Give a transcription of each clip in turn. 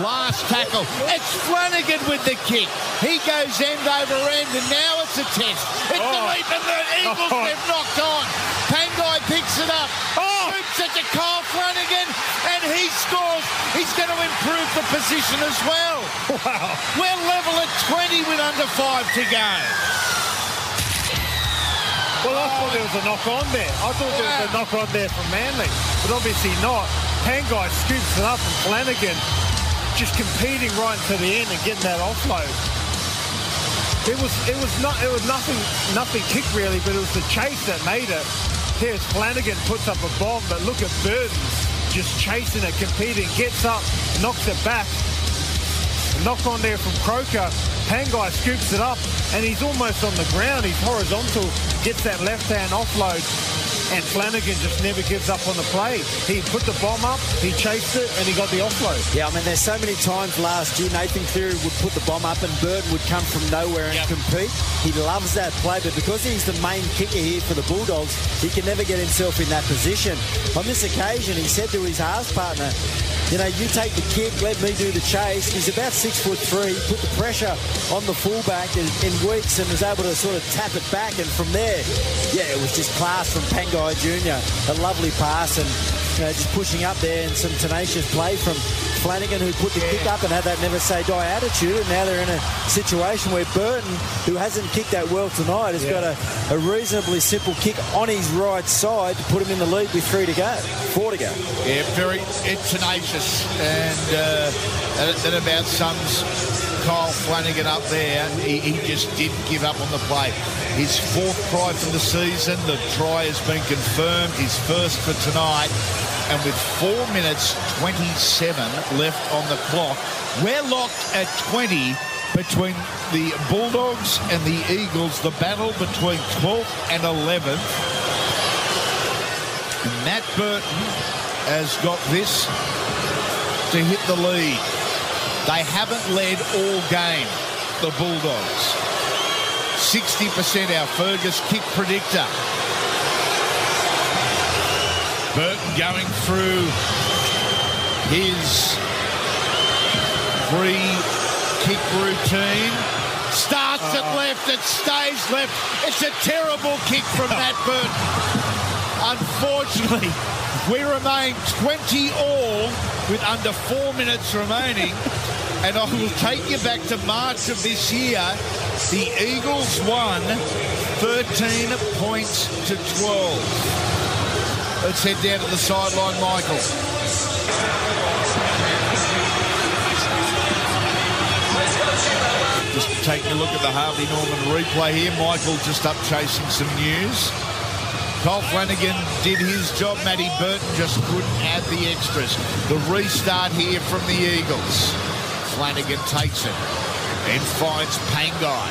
Last tackle. It's Flanagan with the kick. He goes end over end, and now it's a test. It's the Oh. leap, and the Eagles Oh. have knocked on. Pangai picks it up. Oh. Scoops it to Kyle Flanagan, and he scores. He's going to improve the position as well. Wow. We're level at 20 with under five to go. Well, I thought there was a knock on there. I thought there was a knock on there from Manly, but obviously not. Pangai scoops it up and Flanagan just competing right to the end and getting that offload. It was it was not it was nothing nothing kick really, but it was the chase that made it. Here's Flanagan puts up a bomb, but look at Burton just chasing it, competing, gets up, knocks it back. Knock on there from Croker. Pangai scoops it up and he's almost on the ground. He's horizontal, gets that left hand offload. And Flanagan just never gives up on the play. He put the bomb up, he chased it, and he got the offload. Yeah, I mean, there's so many times last year Nathan Cleary would put the bomb up and Burton would come from nowhere and Yep. compete. He loves that play, but because he's the main kicker here for the Bulldogs, he can never get himself in that position. On this occasion, he said to his halves partner, you know, you take the kick, let me do the chase. He's about six foot three, put the pressure on the fullback in, in weeks and was able to sort of tap it back. And from there, yeah, it was just class from Pangai Jr. A lovely pass and you know, just pushing up there and some tenacious play from Flanagan who put the kick up and had that never say die attitude. And now they're in a situation where Burton, who hasn't kicked that well tonight, has got a, a reasonably simple kick on his right side to put him in the lead with three to go, four to go. Yeah, very tenacious, and uh, that about sums Kyle Flanagan up there. He, he just didn't give up on the play. His fourth try for the season. The try has been confirmed. His first for tonight. And with four minutes 27 left on the clock, we're locked at 20 between the Bulldogs and the Eagles. The battle between 12th and 11th. Matt Burton has got this to hit the lead. They haven't led all game, the Bulldogs. 60% our Fergus kick predictor. Burton going through his free kick routine. Starts at left, it stays left. It's a terrible kick from Matt Burton. Unfortunately, we remain 20 all with under four minutes remaining. And I will take you back to March of this year. The Eagles won 13 points to 12. Let's head down to the sideline, Michael. Just taking a look at the Harvey Norman replay here. Michael just up chasing some news. Kyle Flanagan did his job. Matty Burton just couldn't add the extras. The restart here from the Eagles. Flanagan takes it and finds Pangai.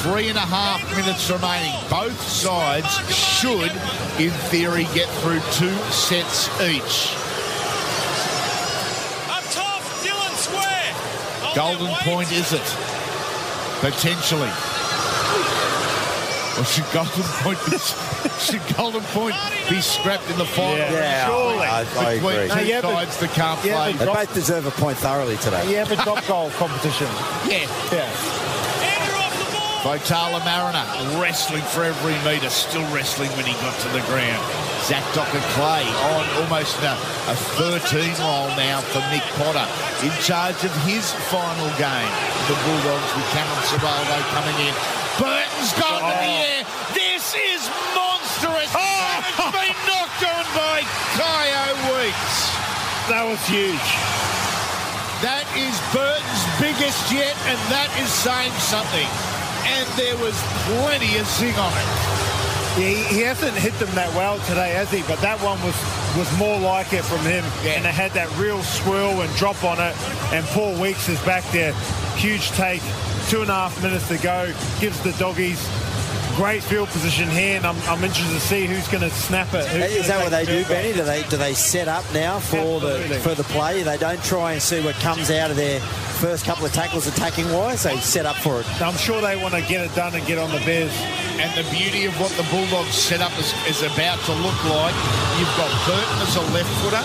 Three and a half minutes remaining. Both sides should, in theory, get through two sets each. Up top, Dylan Square. Golden point, is it? Potentially. Or should Golden Point be, should Golden Point be scrapped in the final? Yeah, Surely. I- I between agree. two No, yeah, but- sides that can't yeah, play. They both deserve a point thoroughly today. You have a drop goal competition. Yeah. Yeah. Andrew off the ball. Faitala-Mariner wrestling for every metre, still wrestling when he got to the ground. Zach Docker Clay on almost a, a 13 roll now for Mick Potter in charge of his final game. The Bulldogs with Cameron Ciraldo coming in. Burton's gone to the oh. air. This is monstrous. And it's been knocked on by Kaeo Weekes. That was huge. That is Burton's biggest yet, and that is saying something. And there was plenty of zing on it. Yeah, he, he hasn't hit them that well today, has he? But that one was was more like it from him. Yeah. And it had that real swirl and drop on it. And Paul Weeks is back there. Huge take. Two and a half minutes to go. Gives the doggies great field position here. And I'm, I'm interested to see who's going to snap it. Who's Is that what they do, the Benny? Do they do they set up now for Absolutely. the for the play? They don't try and see what comes out of their first couple of tackles attacking wise. They set up for it. I'm sure they want to get it done and get on the Bears. And the beauty of what the Bulldogs set up is, is about to look like, you've got Burton as a left footer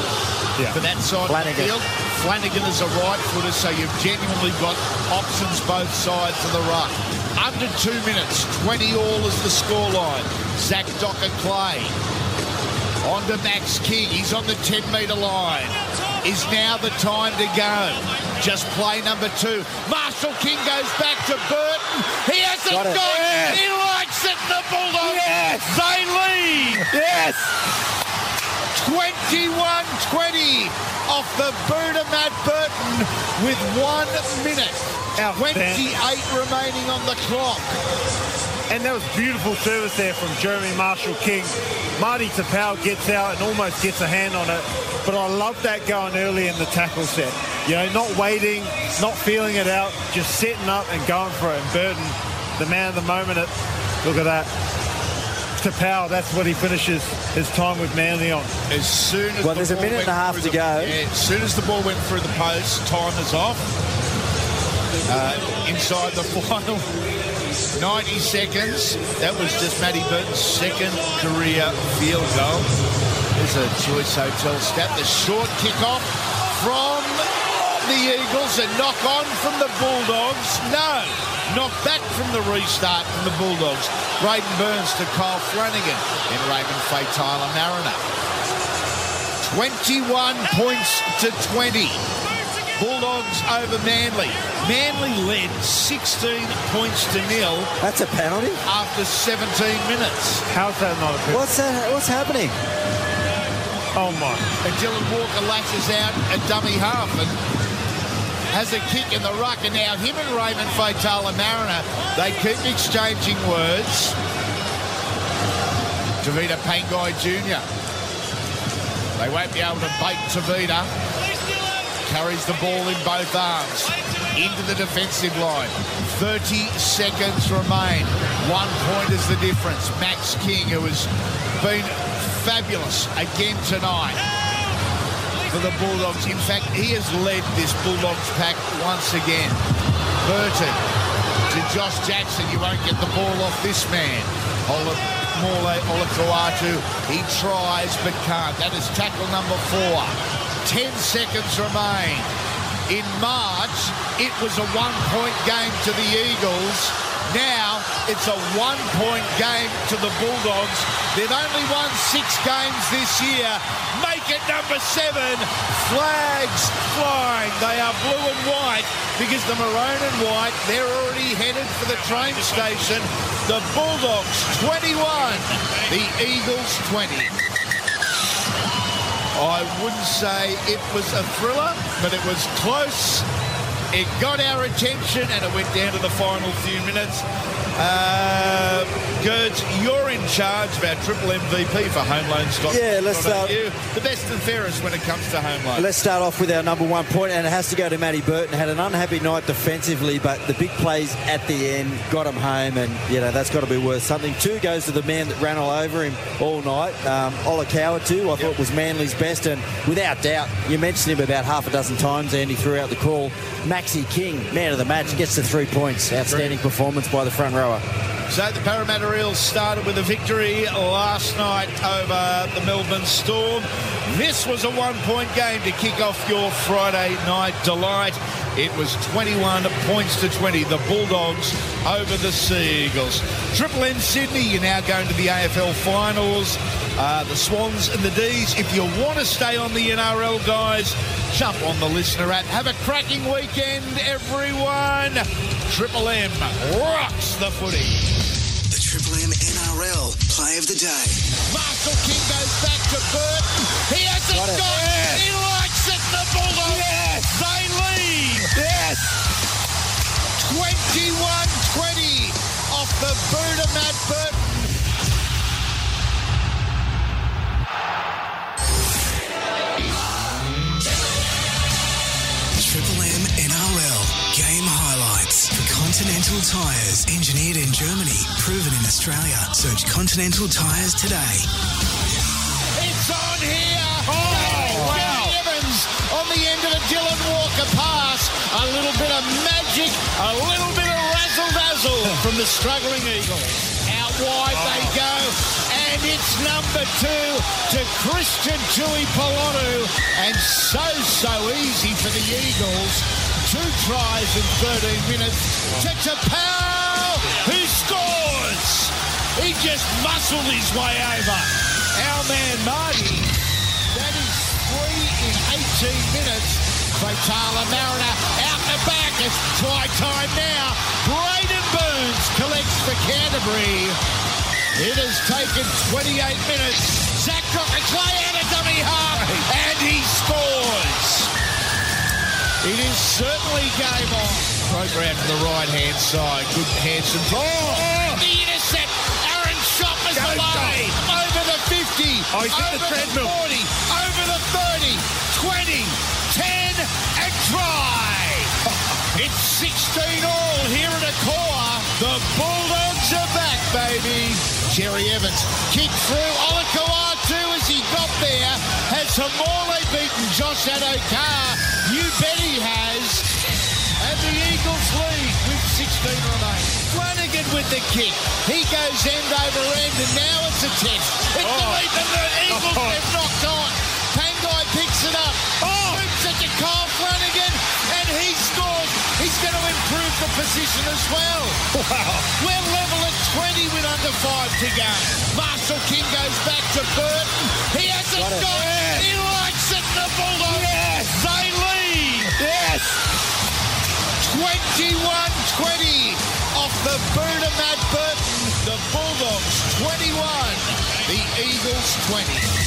Yeah. for that side Flanagan. of the field. Flanagan is a right footer, so you've genuinely got options both sides of the ruck. Under two minutes, 20 all is the scoreline. Zach Docker Clay. On to Max King. He's on the 10 metre line. Is now the time to go. Just play number two. Marshall King goes back to Burton. He hasn't Got got, it. it. He likes it. The Bulldogs. Yes. They lead. Yes. 21-20 off the boot of Matt Burton with one minute. Outstanding. 28 remaining on the clock. And that was beautiful service there from Jeremy Marshall King. Marty Taupau gets out and almost gets a hand on it. But I love that going early in the tackle set. You know, not waiting, not feeling it out, just setting up and going for it. And Burton, the man of the moment, it, look at that. Taupau, that's what he finishes his time with Manly on. As soon as Well, the there's a ball minute and went a half through to the- go. Yeah, as soon as the ball went through the post, time is off. Uh, inside the final 90 seconds. That was just Matty Burton's second career field goal. There's a Choice Hotel stat. The short kickoff from the Eagles and knock on from the Bulldogs. No, knock back from the restart from the Bulldogs. Braidon Burns to Kyle Flanagan and Raymond Faitala-Mariner. 21 points to 20. Bulldogs over Manly. Manly led 16 points to nil That's a penalty. after 17 minutes. How's that not a bit? What's that? What's happening? Oh my. And Dylan Walker lashes out a dummy half and has a kick in the ruck. And now him and Raymond Faitala-Mariner, they keep exchanging words. Tevita Pangai Jr. They won't be able to bait Tevita. Carries the ball in both arms. Into the defensive line. 30 seconds remain. One point is the difference. Max King, who has been fabulous again tonight for the Bulldogs. In fact, he has led this Bulldogs pack once again. Burton to Josh Jackson. You won't get the ball off this man. Olakau'atu. He tries but can't. That is tackle number four. Ten seconds remain. In March, it was a one-point game to the Eagles. Now it's a one-point game to the Bulldogs. They've only won six games this year. It number seven. Flags flying. They are blue and white because the maroon and white, they're already headed for the train station. The Bulldogs 21, the Eagles 20. I wouldn't say it was a thriller, but it was close. It got our attention and it went down to the final few minutes. Uh, Gerds, you're in charge of our triple MVP for home loans. Yeah, let's start- The best and fairest when it comes to home loans. Let's start off with our number one point, and it has to go to Matty Burton. Had an unhappy night defensively, but the big plays at the end got him home, and you know that's got to be worth something. Two goes to the man that ran all over him all night, um, Olakau'atu. I thought was Manly's best, and without doubt, you mentioned him about half a dozen times, Andy, throughout the call. Maxi King, man of the match, gets the three points. Outstanding performance by the front So the Parramatta Eels started with a victory last night over the Melbourne Storm. This was a one-point game to kick off your Friday night delight. It was 21 points to 20. The Bulldogs over the Sea Eagles. Triple M Sydney, you're now going to the AFL finals. Uh, the Swans and the D's. If you want to stay on the NRL, guys, jump on the listener app. Have a cracking weekend, everyone. Triple M rocks the footy. The Triple M NRL Play of the Day. Marshall King goes back to Burton. He hasn't Got got, it. it. He likes it. The Bulldogs. Yes. They lead. Yes. 21-20 Tyres. Engineered in Germany. Proven in Australia. Search Continental Tyres today. It's on here. Oh, wow. Evans on the end of a Dylan Walker pass. A little bit of magic, a little bit of razzle dazzle from the struggling Eagles. Out wide they oh. go, and And it's number two to Christian Tui Polonu. And so, so easy for the Eagles. Two tries in 13 minutes to Taupau, just muscled his way over. Our man Marty. That is three in 18 minutes. Faitala-Mariner out the back. It's try time now. Braidon Burns collects for Canterbury. It has taken 28 minutes. Zach Crocker try out a dummy half, and he scores. It is certainly game on. Program to the right hand side. Good handsome draw. Oh, Oh, he's hit the over treadmill. 40. Over the 30. 20. 10. And try. It's 16 all here at Accor. The Bulldogs are back, baby. Cherry-Evans kick through. Olakau'atu as he got there. Has Haumole beaten Josh Addo-Carr? With the kick. He goes end over end, and now it's a test. It's the Oh. lead that the Eagles Oh. have knocked on. Pangai picks it up. Oh! Moves it to Kyle Flanagan, and he scores. He's going to improve the position as well. Wow. We're level at 20 with under five to go. Marshall King goes back to Burton. He hasn't Got got it. it. He likes it. The Bulldogs. Yes. They lead. Yes. 21-20 off the boot of Matt Burton. The Bulldogs 21. The Eagles 20.